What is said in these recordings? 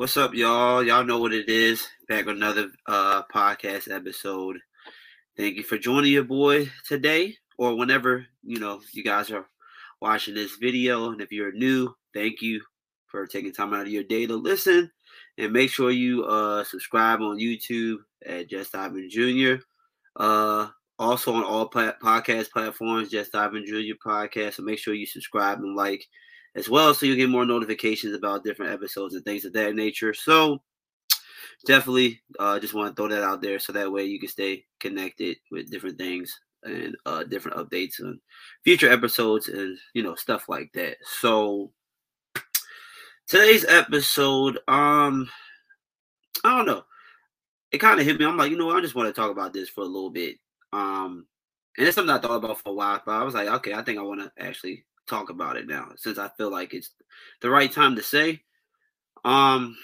What's up, y'all? Y'all know what it is. Back with another uh podcast episode. Thank you for joining your boy today or whenever you know you guys are watching this video. And if you're new, thank you for taking time out of your day to listen. And make sure you uh subscribe on YouTube at Just Ivan Jr. Uh also on all podcast platforms, Just Ivan Jr. podcast. So make sure you subscribe and like as well so you'll get more notifications about different episodes and things of that nature. So definitely uh, just want to throw that out there so that way you can stay connected with different things and uh, different updates and future episodes and you know stuff like that. So today's episode, um, I don't know, it kind of hit me. I'm like, you know, what? I just want to talk about this for a little bit. Um, and it's something I thought about for a while, but I was like, okay, I think I want to actually talk about it now since I feel like it's the right time to say. Um,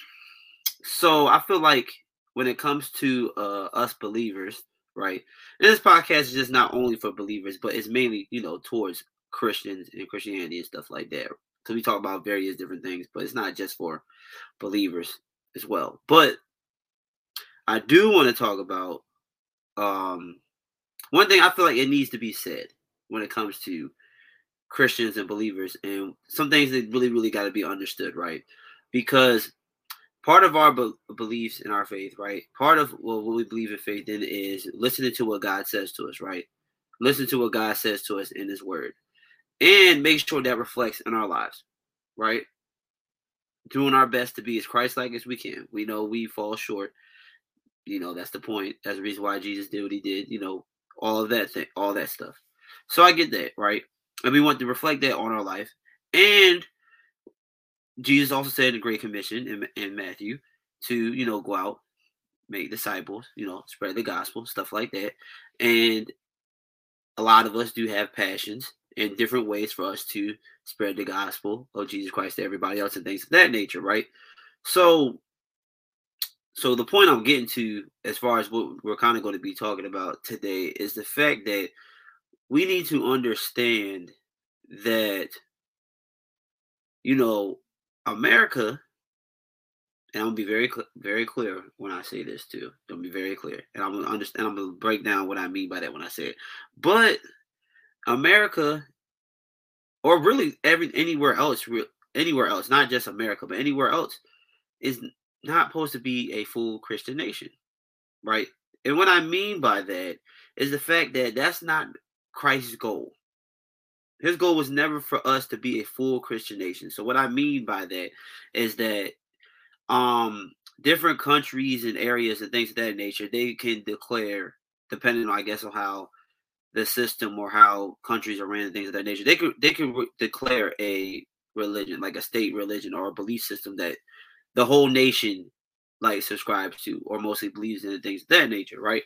so I feel like when it comes to uh, us believers, right? And this podcast is just not only for believers, but it's mainly you know towards Christians and Christianity and stuff like that. So we talk about various different things, but it's not just for believers as well. But I do want to talk about um, one thing I feel like it needs to be said when it comes to Christians and believers, and some things that really, really got to be understood, right? Because part of our be- beliefs in our faith, right? Part of well, what we believe in faith in is listening to what God says to us, right? Listen to what God says to us in His Word, and make sure that reflects in our lives, right? Doing our best to be as Christ-like as we can. We know we fall short. You know that's the point. That's the reason why Jesus did what He did. You know all of that thing, all that stuff. So I get that, right? And we want to reflect that on our life. And Jesus also said the Great Commission in, in Matthew to, you know, go out, make disciples, you know, spread the gospel, stuff like that. And a lot of us do have passions and different ways for us to spread the gospel of Jesus Christ to everybody else and things of that nature, right? So so the point I'm getting to as far as what we're kind of going to be talking about today is the fact that we need to understand that you know America, and I'm gonna be very very clear when I say this too. Don't be very clear, and I'm gonna understand. I'm gonna break down what I mean by that when I say it. But America, or really every anywhere else, anywhere else, not just America, but anywhere else, is not supposed to be a full Christian nation, right? And what I mean by that is the fact that that's not Christ's goal. His goal was never for us to be a full Christian nation. So what I mean by that is that um different countries and areas and things of that nature, they can declare, depending on I guess on how the system or how countries are ran and things of that nature, they could they can re- declare a religion, like a state religion or a belief system that the whole nation like subscribes to or mostly believes in and things of that nature, right?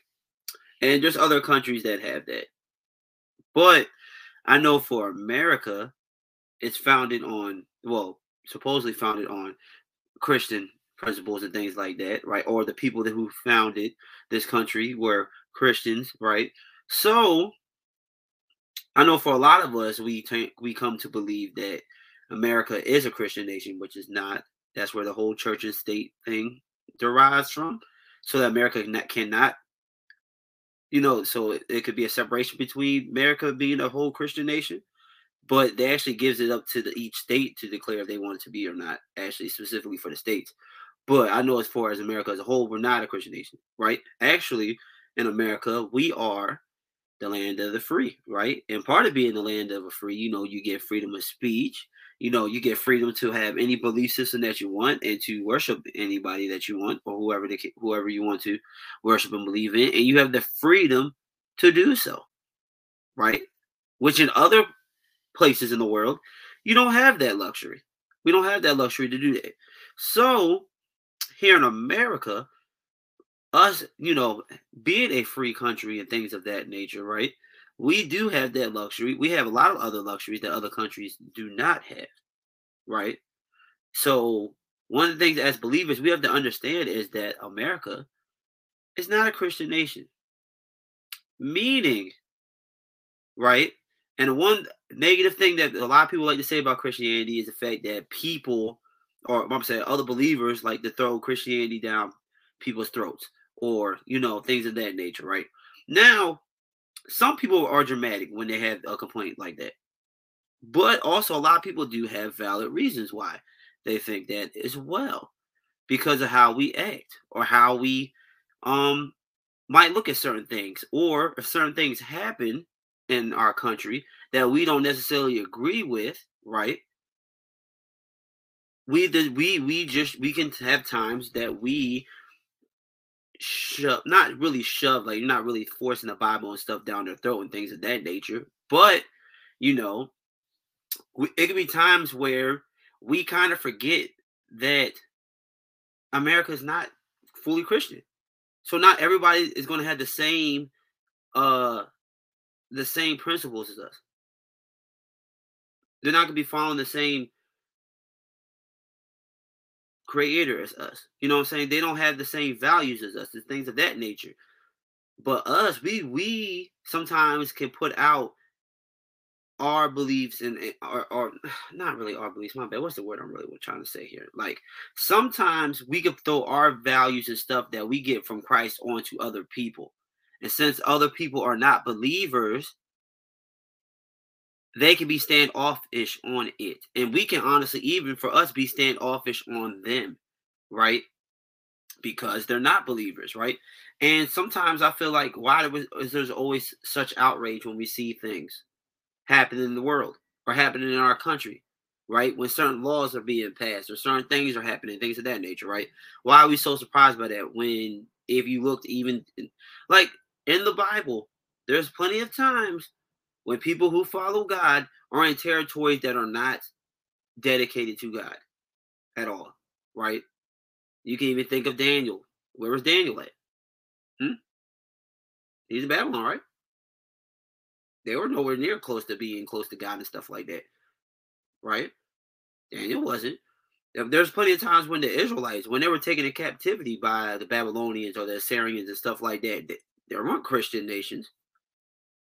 And there's other countries that have that. But I know for America, it's founded on, well, supposedly founded on Christian principles and things like that, right? Or the people that who founded this country were Christians, right? So I know for a lot of us, we t- we come to believe that America is a Christian nation, which is not. That's where the whole church and state thing derives from. So that America cannot you know, so it, it, could be a separation between America being a whole Christian nation, but they actually gives it up to the, each state to declare if they want it to be or not, actually specifically for the states. But I know as far as America as a whole, we're not a Christian nation, right? Actually, in America, we are the land of the free, right? And part of being the land of the free, you know, you get freedom of speech, you know, you get freedom to have any belief system that you want and to worship anybody that you want or whoever the, whoever you want to worship and believe in, and you have the freedom to do so, right? Which in other places in the world, you don't have that luxury. We don't have that luxury to do that. So here in America, us, you know, being a free country and things of that nature, right? We do have that luxury. We have a lot of other luxuries that other countries do not have, right? So one of the things as believers we have to understand is that America is not a Christian nation. Meaning, right? And one negative thing that a lot of people like to say about Christianity is the fact that people or I'm saying other believers like to throw Christianity down people's throats or you know things of that nature, right? Now, some people are dramatic when they have a complaint like that, but also a lot of people do have valid reasons why they think that as well, because of how we act or how we um might look at certain things, or if certain things happen in our country that we don't necessarily agree with, right? We the, we we just we can have times that we shove not really shove like you're not really forcing the Bible and stuff down their throat and things of that nature, but you know, we, it could be times where we kind of forget that America is not fully Christian. So not everybody is going to have the same uh the same principles as us. They're not going to be following the same creator as us. You know what I'm saying? They don't have the same values as us and things of that nature. But us, we we sometimes can put out our beliefs and or, or not really our beliefs. My bad. What's the word I'm really trying to say here? Like sometimes we can throw our values and stuff that we get from Christ onto other people, and since other people are not believers, they can be standoffish on it, and we can honestly even for us be standoffish on them, right? Because they're not believers, right? And sometimes I feel like why is there's always such outrage when we see things happening in the world or happening in our country, right? When certain laws are being passed or certain things are happening, things of that nature, right? Why are we so surprised by that? When if you looked even like in the Bible, there's plenty of times when people who follow God are in territories that are not dedicated to God at all, right? You can even think of Daniel. Where was Daniel at? Hmm? He's in Babylon, right? They were nowhere near close to being close to God and stuff like that. Right? Daniel wasn't. There's plenty of times when the Israelites, when they were taken in captivity by the Babylonians or the Assyrians and stuff like that, they, there weren't Christian nations.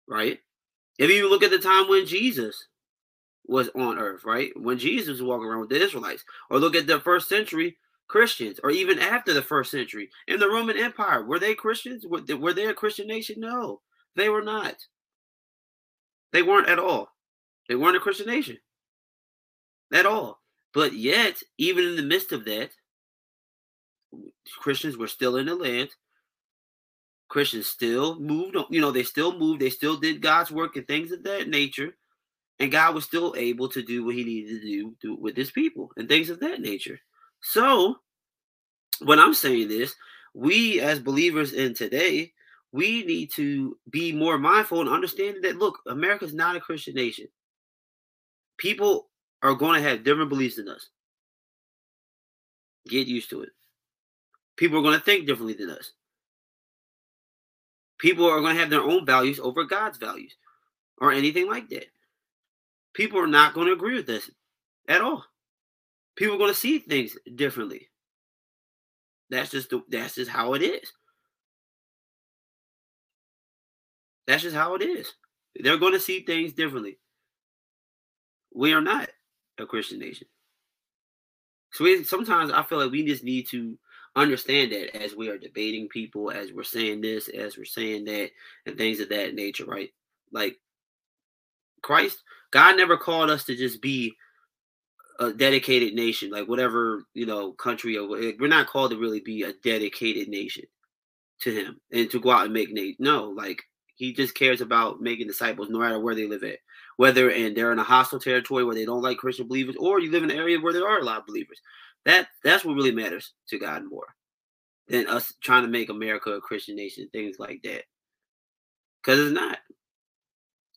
Right? If you look at the time when Jesus was on earth, right? When Jesus was walking around with the Israelites, or look at the first century Christians, or even after the first century in the Roman Empire, were they Christians? Were, were they a Christian nation? No, they were not. They weren't at all. They weren't a Christian nation at all. But yet, even in the midst of that, Christians were still in the land. Christians still moved on, you know, they still moved, they still did God's work and things of that nature. And God was still able to do what he needed to do, do with his people and things of that nature. So, when I'm saying this, we as believers in today we need to be more mindful and understand that look, America's not a Christian nation. People are going to have different beliefs than us. Get used to it. People are going to think differently than us. People are going to have their own values over God's values or anything like that. People are not going to agree with this at all. People are going to see things differently. That's just the, that's just how it is. That's just how it is. They're going to see things differently. We are not a Christian nation. So we, sometimes I feel like we just need to understand that as we are debating people, as we're saying this, as we're saying that, and things of that nature, right? Like Christ, God never called us to just be a dedicated nation, like whatever you know, country or we're not called to really be a dedicated nation to Him and to go out and make nation. No, like he just cares about making disciples no matter where they live at. Whether and they're in a hostile territory where they don't like Christian believers, or you live in an area where there are a lot of believers. That that's what really matters to God more than us trying to make America a Christian nation, things like that. Because it's not.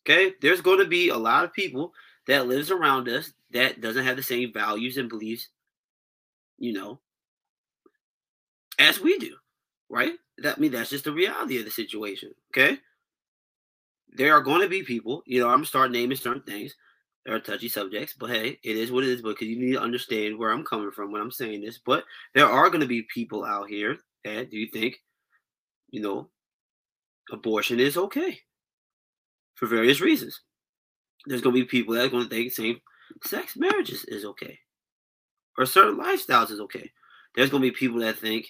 Okay, there's going to be a lot of people that lives around us that doesn't have the same values and beliefs, you know, as we do, right? That I mean that's just the reality of the situation. Okay there are going to be people, you know, I'm starting naming certain things. Are touchy subjects, but hey, it is what it is. Because you need to understand where I'm coming from when I'm saying this. But there are going to be people out here that do you think, you know, abortion is okay for various reasons. There's going to be people that are going to think same sex marriages is okay. or certain lifestyles is okay. There's going to be people that think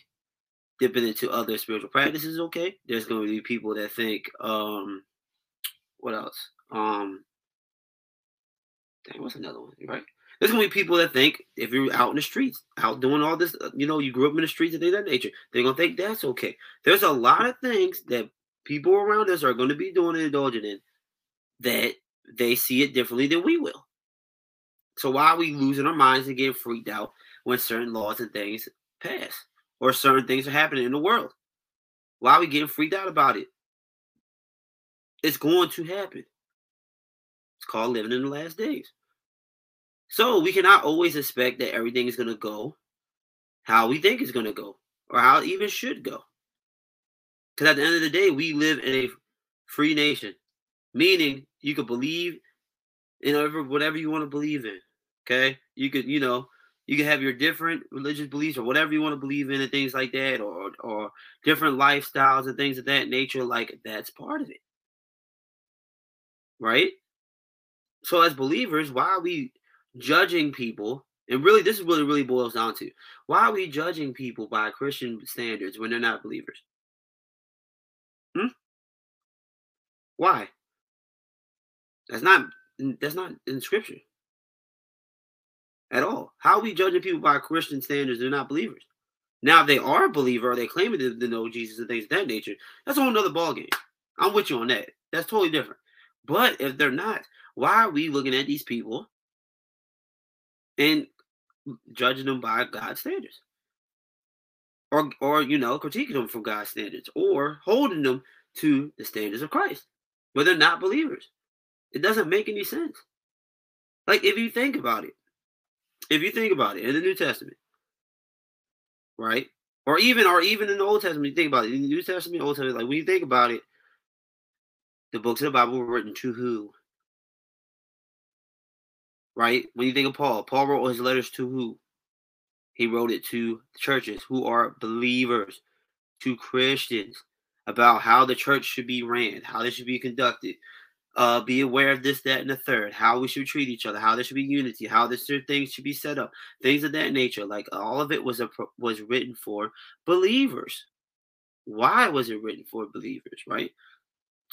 dipping into other spiritual practices is okay. There's going to be people that think, um, what else? Um, dang, what's another one? Right? There's gonna be people that think if you're out in the streets, out doing all this, uh, you know, you grew up in the streets and things of that nature, they're gonna think that's okay. There's a lot of things that people around us are gonna be doing and indulging in that they see it differently than we will. So why are we losing our minds and getting freaked out when certain laws and things pass or certain things are happening in the world? Why are we getting freaked out about it? It's going to happen. It's called living in the last days. So we cannot always expect that everything is going to go how we think it's going to go or how it even should go. Because at the end of the day, we live in a free nation, meaning you could believe in whatever, you want to believe in. Okay. You could, you know, you can have your different religious beliefs or whatever you want to believe in and things like that, or or different lifestyles and things of that nature. Like that's part of it. Right? So as believers, why are we judging people, and really this is what it really boils down to. Why are we judging people by Christian standards when they're not believers? Hmm? Why? That's not that's not in scripture at all. How are we judging people by Christian standards? They're not believers. Now, if they are a believer or they claiming to, to know Jesus and things of that nature, that's a whole nother ballgame. I'm with you on that. That's totally different. But if they're not, why are we looking at these people and judging them by God's standards. Or, or you know, critiquing them from God's standards, or holding them to the standards of Christ, but they're not believers. It doesn't make any sense. Like if you think about it, if you think about it in the New Testament, right? Or even or even in the Old Testament, you think about it. In the New Testament, Old Testament, like when you think about it, the books of the Bible were written to who? Right? When you think of Paul, Paul wrote his letters to who? He wrote it to churches who are believers, to Christians, about how the church should be ran, how they should be conducted. Uh, be aware of this, that, and the third. How we should treat each other. How there should be unity. How this certain things should be set up. Things of that nature. Like all of it was a was written for believers. Why was it written for believers? Right,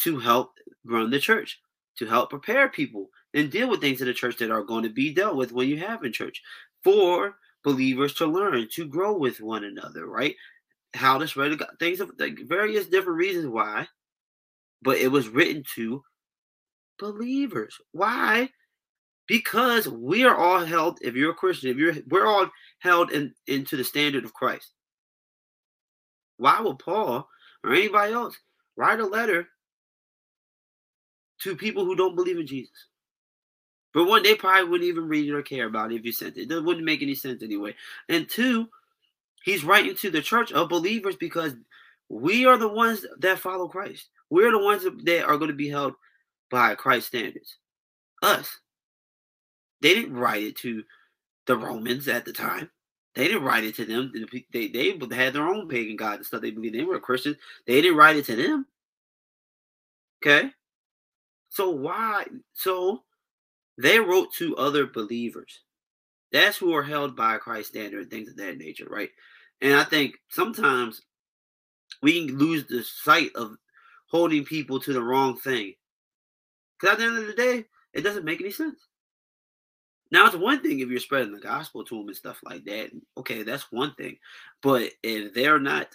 to help run the church, to help prepare people and deal with things in the church that are going to be dealt with when you have in church. For believers to learn to grow with one another right? How to spread things of various different reasons why but it was written to believers. Why? Because we are all held if you're a christian if you're we're all held in into the standard of christ. Why would paul or anybody else write a letter to people who don't believe in jesus but one, they probably wouldn't even read it or care about it if you sent it. It wouldn't make any sense anyway. And two, he's writing to the church of believers because we are the ones that follow Christ. We're the ones that are going to be held by Christ standards. Us. They didn't write it to the Romans at the time. They didn't write it to them. They, they had their own pagan gods and stuff. They believed they were Christians. They didn't write it to them. Okay. So why? So they wrote to other believers. That's who are held by Christ standard and things of that nature, right? And I think sometimes we can lose the sight of holding people to the wrong thing. Because at the end of the day, it doesn't make any sense. Now, it's one thing if you're spreading the gospel to them and stuff like that. Okay, that's one thing. But if they're not,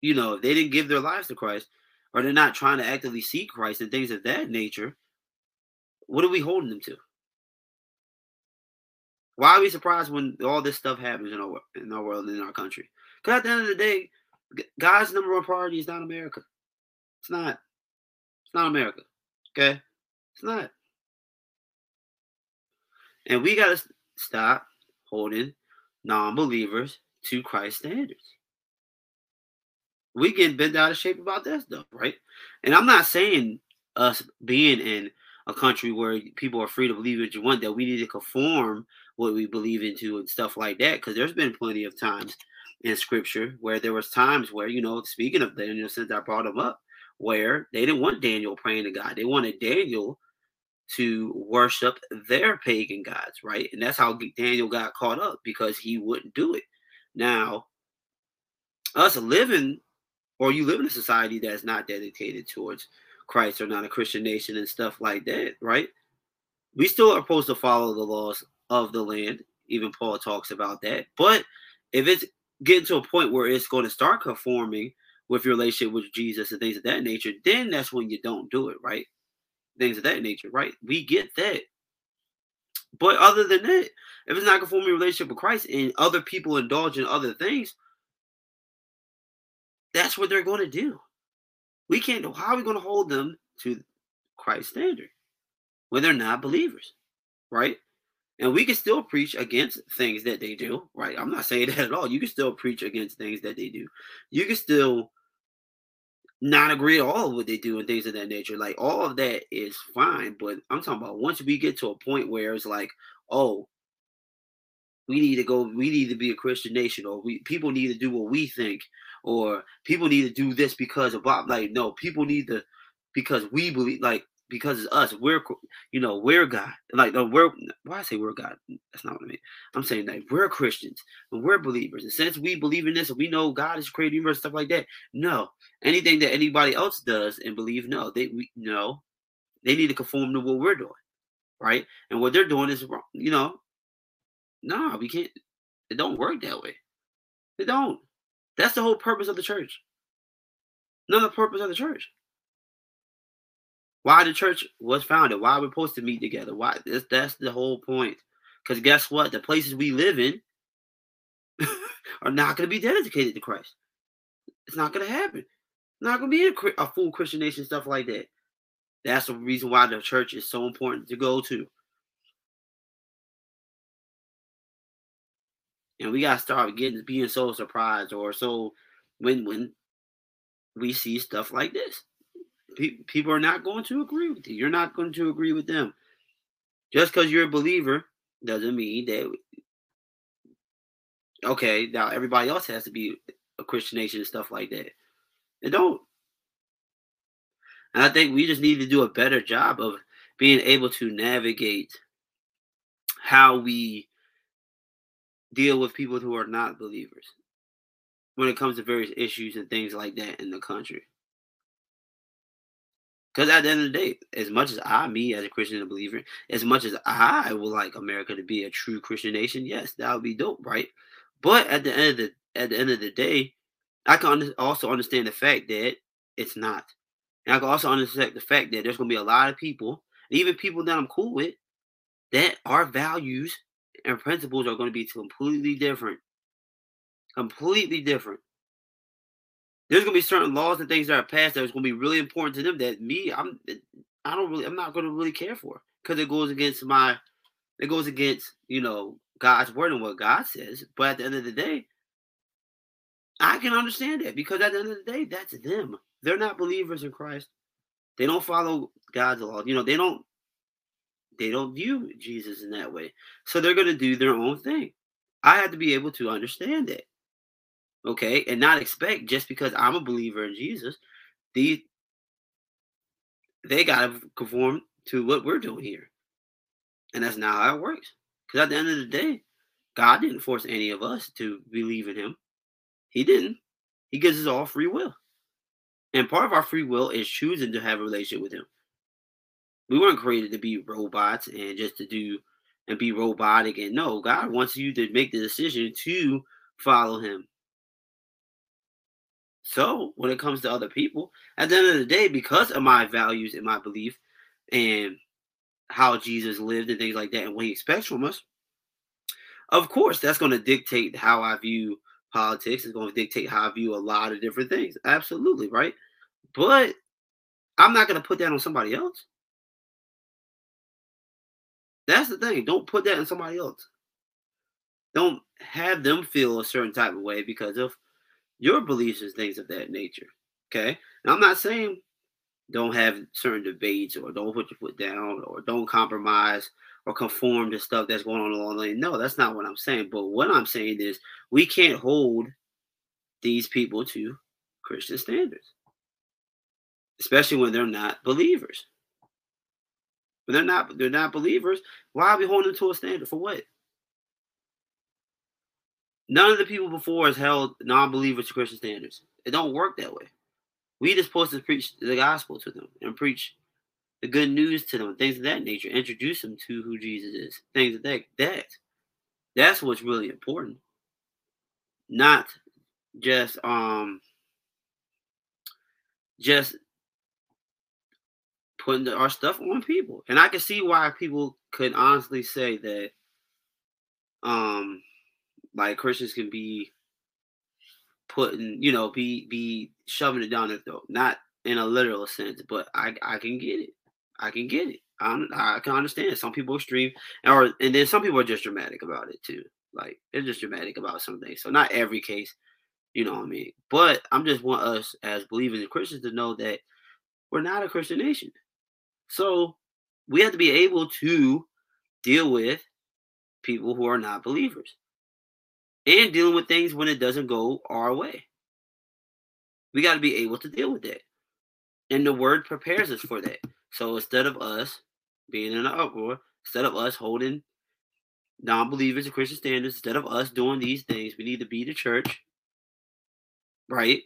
you know, if they didn't give their lives to Christ, or they're not trying to actively seek Christ and things of that nature, what are we holding them to? Why are we surprised when all this stuff happens in our in our world in our country? Because at the end of the day, God's number one priority is not America. It's not. It's not America. Okay, it's not. And we got to stop holding non-believers to Christ standards. We get bent out of shape about that stuff, right? And I'm not saying us being in a country where people are free to believe what you want, that we need to conform what we believe into and stuff like that. Because there's been plenty of times in scripture where there was times where, you know, speaking of Daniel, since I brought him up, where they didn't want Daniel praying to God. They wanted Daniel to worship their pagan gods, right? And that's how Daniel got caught up because he wouldn't do it. Now, us living, or you live in a society that's not dedicated towards Christ or not a Christian nation and stuff like that, right? We still are supposed to follow the laws of the land. Even Paul talks about that. But if it's getting to a point where it's going to start conforming with your relationship with Jesus and things of that nature, then that's when you don't do it, right? Things of that nature, right? We get that. But other than that, if it's not conforming relationship with Christ and other people indulge in other things, that's what they're going to do. We can't. Know how are we going to hold them to Christ's standard when they're not believers, right? And we can still preach against things that they do, right? I'm not saying that at all. You can still preach against things that they do. You can still not agree at all with what they do and things of that nature. Like all of that is fine. But I'm talking about once we get to a point where it's like, oh, we need to go, we need to be a Christian nation, or we people need to do what we think, or people need to do this because of Bob. like no, people need to because we believe like because it's us. We're, you know, we're God. Like, no, we're, why I say we're God? That's not what I mean. I'm saying that we're Christians and we're believers. And since we believe in this and we know God is creating universe, stuff like that, no. Anything that anybody else does and believe, no. They, we, no. They need to conform to what we're doing, right? And what they're doing is wrong. You know, no, nah, we can't. It don't work that way. It don't. That's the whole purpose of the church. None of the purpose of the church why the church was founded, why we're supposed to meet together. Why that's, that's the whole point. Because guess what? The places we live in are not going to be dedicated to Christ. It's not going to happen. not going to be a, a full Christian nation, stuff like that. That's the reason why the church is so important to go to. And we gotta start getting being so surprised or so when when we see stuff like this people are not going to agree with you. You're not going to agree with them. Just because you're a believer doesn't mean that okay, now everybody else has to be a Christian nation and stuff like that. They don't. And I think we just need to do a better job of being able to navigate how we deal with people who are not believers when it comes to various issues and things like that in the country. Because at the end of the day, as much as I, me as a Christian and a believer, as much as I would like America to be a true Christian nation, yes, that would be dope, right? But at the end of the at the end of the day, I can also understand the fact that it's not. And I can also understand the fact that there's going to be a lot of people, even people that I'm cool with, that our values and principles are going to be completely different. Completely different there's gonna be certain laws and things that are passed that is gonna be really important to them that me, I'm eh, I don't really I'm not gonna really care for because it goes against my it goes against, you know, God's word and what God says. But at the end of the day, I can understand that because at the end of the day, that's them. They're not believers in Christ. They don't follow God's law. You know, they don't they don't view Jesus in that way. So they're gonna do their own thing. I have to be able to understand it. okay, and not expect just because I'm a believer in Jesus, these they gotta conform to what we're doing here. And that's not how it works. Because at the end of the day, God didn't force any of us to believe in him. He didn't. He gives us all free will. And part of our free will is choosing to have a relationship with him. We weren't created to be robots and just to do and be robotic. And no, God wants you to make the decision to follow him. So when it comes to other people, at the end of the day, because of my values and my belief and how Jesus lived and things like that and what he expects from us, of course, that's going to dictate how I view politics. It's going to dictate how I view a lot of different things. Absolutely, right? But I'm not going to put that on somebody else. That's the thing. Don't put that in somebody else. Don't have them feel a certain type of way because of your beliefs and things of that nature. Okay. Now, I'm not saying don't have certain debates or don't put your foot down or don't compromise or conform to stuff that's going on along the lane. No, that's not what I'm saying. But what I'm saying is we can't hold these people to Christian standards, especially when they're not believers. But they're not they're not believers. Why are we holding them to a standard for what? None of the people before us held non-believers to Christian standards. It don't work that way. We just supposed to preach the gospel to them and preach the good news to them, things of that nature. Introduce them to who Jesus is, things of that. That that's what's really important. Not just um just putting our stuff on people. And I can see why people could honestly say that um like Christians can be putting, you know, be be shoving it down their throat. Not in a literal sense, but I I can get it. I can get it. I, I can understand. Some people extreme, or and then some people are just dramatic about it too. Like they're just dramatic about some things. So not every case, you know what I mean. But I'm just want us as believers and Christians to know that we're not a Christian nation. So we have to be able to deal with people who are not believers and dealing with things when it doesn't go our way. We got to be able to deal with that. And the word prepares us for that. So instead of us being in an uproar, instead of us holding non believers to Christian standards, instead of us doing these things, we need to be the church, right?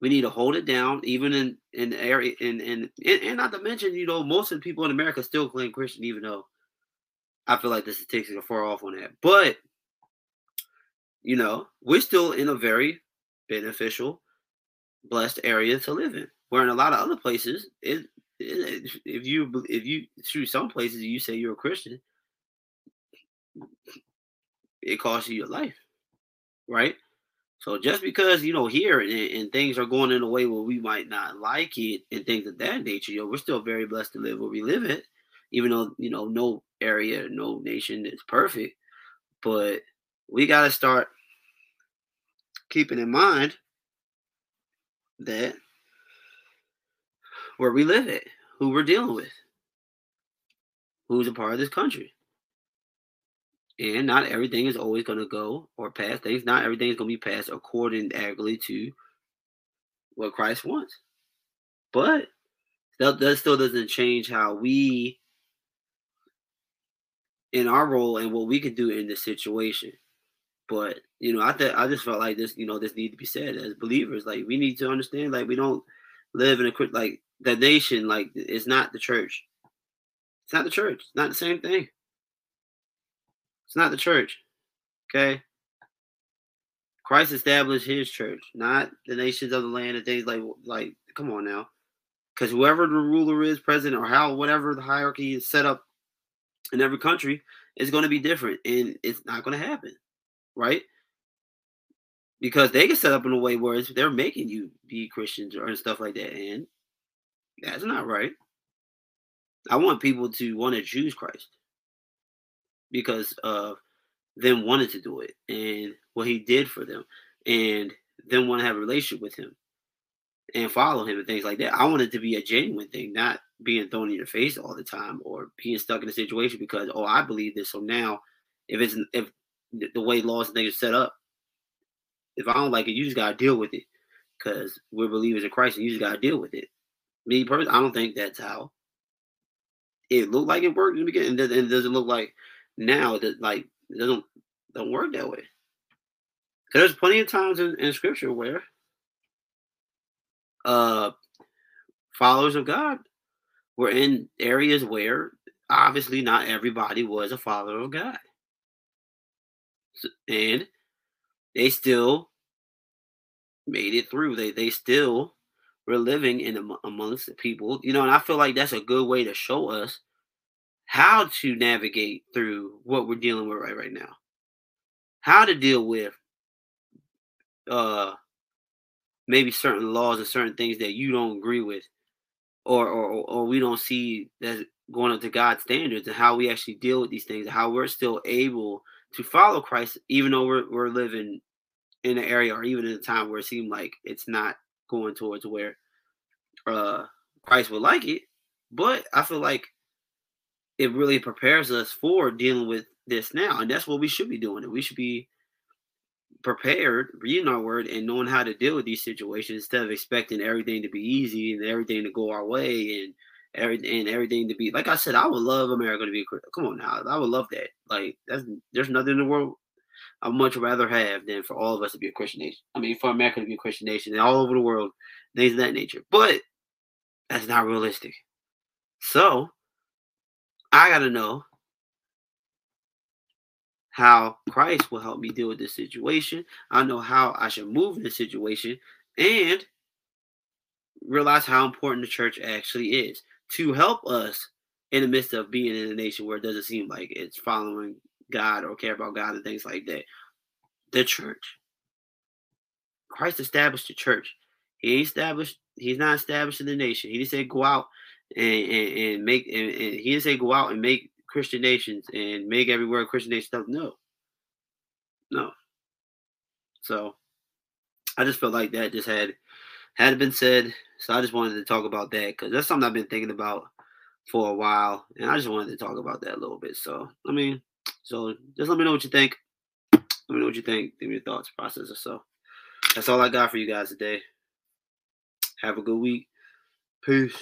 We need to hold it down, even in in area, and and and not to mention, you know, most of the people in America still claim Christian, even though I feel like the statistics are far off on that. But you know, we're still in a very beneficial, blessed area to live in. Where in a lot of other places, it, it if you if you through some places you say you're a Christian, it costs you your life, right? So just because you know here and, and, things are going in a way where we might not like it and things of that nature, you know, we're still very blessed to live where we live in, even though you know no area, no nation is perfect. But we got to start keeping in mind that where we live at, who we're dealing with, who's a part of this country. And not everything is always going to go or pass things. Not everything is going to be passed according accurately to what Christ wants. But that, that still doesn't change how we, in our role and what we can do in this situation. But you know, I th- I just felt like this, you know, this need to be said as believers. Like we need to understand, like we don't live in a like the nation, like it's not the church. It's not the church. It's not the same thing. It's not the church. Okay. Christ established his church, not the nations of the land and things like like come on now. Because whoever the ruler is, president, or how whatever the hierarchy is set up in every country is going to be different. And it's not going to happen right? Because they get set up in a way where they're making you be Christians or stuff like that, and that's not right. I want people to want to choose Christ because of them wanting to do it and what he did for them, and them want to have a relationship with him and follow him and things like that. I want it to be a genuine thing, not being thrown in your face all the time or being stuck in a situation because oh I believe this. So now if it's if the way laws and things are set up. If I don't like it, you just gotta deal with it. Cause we're believers in Christ and you just gotta deal with it. Me personally, I don't think that's how it looked like it worked in the beginning. And it doesn't look like now that like doesn't don't work that way. There's plenty of times in, in scripture where uh followers of God were in areas where obviously not everybody was a follower of God and they still made it through. They they still were living in amongst the people, you know. And I feel like that's a good way to show us how to navigate through what we're dealing with right right now. How to deal with uh maybe certain laws and certain things that you don't agree with or or or we don't see that going up to God's standards and how we actually deal with these things and how we're still able to follow Christ, even though we're, we're living in an area or even in a time where it seemed like it's not going towards where uh, Christ would like it. But I feel like it really prepares us for dealing with this now. And that's what we should be doing. And we should be prepared, reading our word and knowing how to deal with these situations instead of expecting everything to be easy and everything to go our way and everything and everything to be like I said, I would love America to be a come on now. I would love that. Like that's there's nothing in the world I'd much rather have than for all of us to be a Christian nation. I mean, for America to be a Christian nation and all over the world, things of that nature. But that's not realistic. So I gotta know how Christ will help me deal with this situation. I know how I should move in this situation and realize how important the church actually is to help us in the midst of being in a nation where it doesn't seem like it's following God or care about God and things like that. The church. Christ established the church. He established, he's not establishing the nation. He didn't say go out and, and, and make and, and, he didn't say go out and make Christian nations and make everywhere Christian nation stuff. No. No. So I just felt like that just had had been said. So I just wanted to talk about that because that's something I've been thinking about for a while. And I just wanted to talk about that a little bit. So I mean, so just let me know what you think. Let me know what you think. Give me your thoughts, process, or so. That's all I got for you guys today. Have a good week. Peace.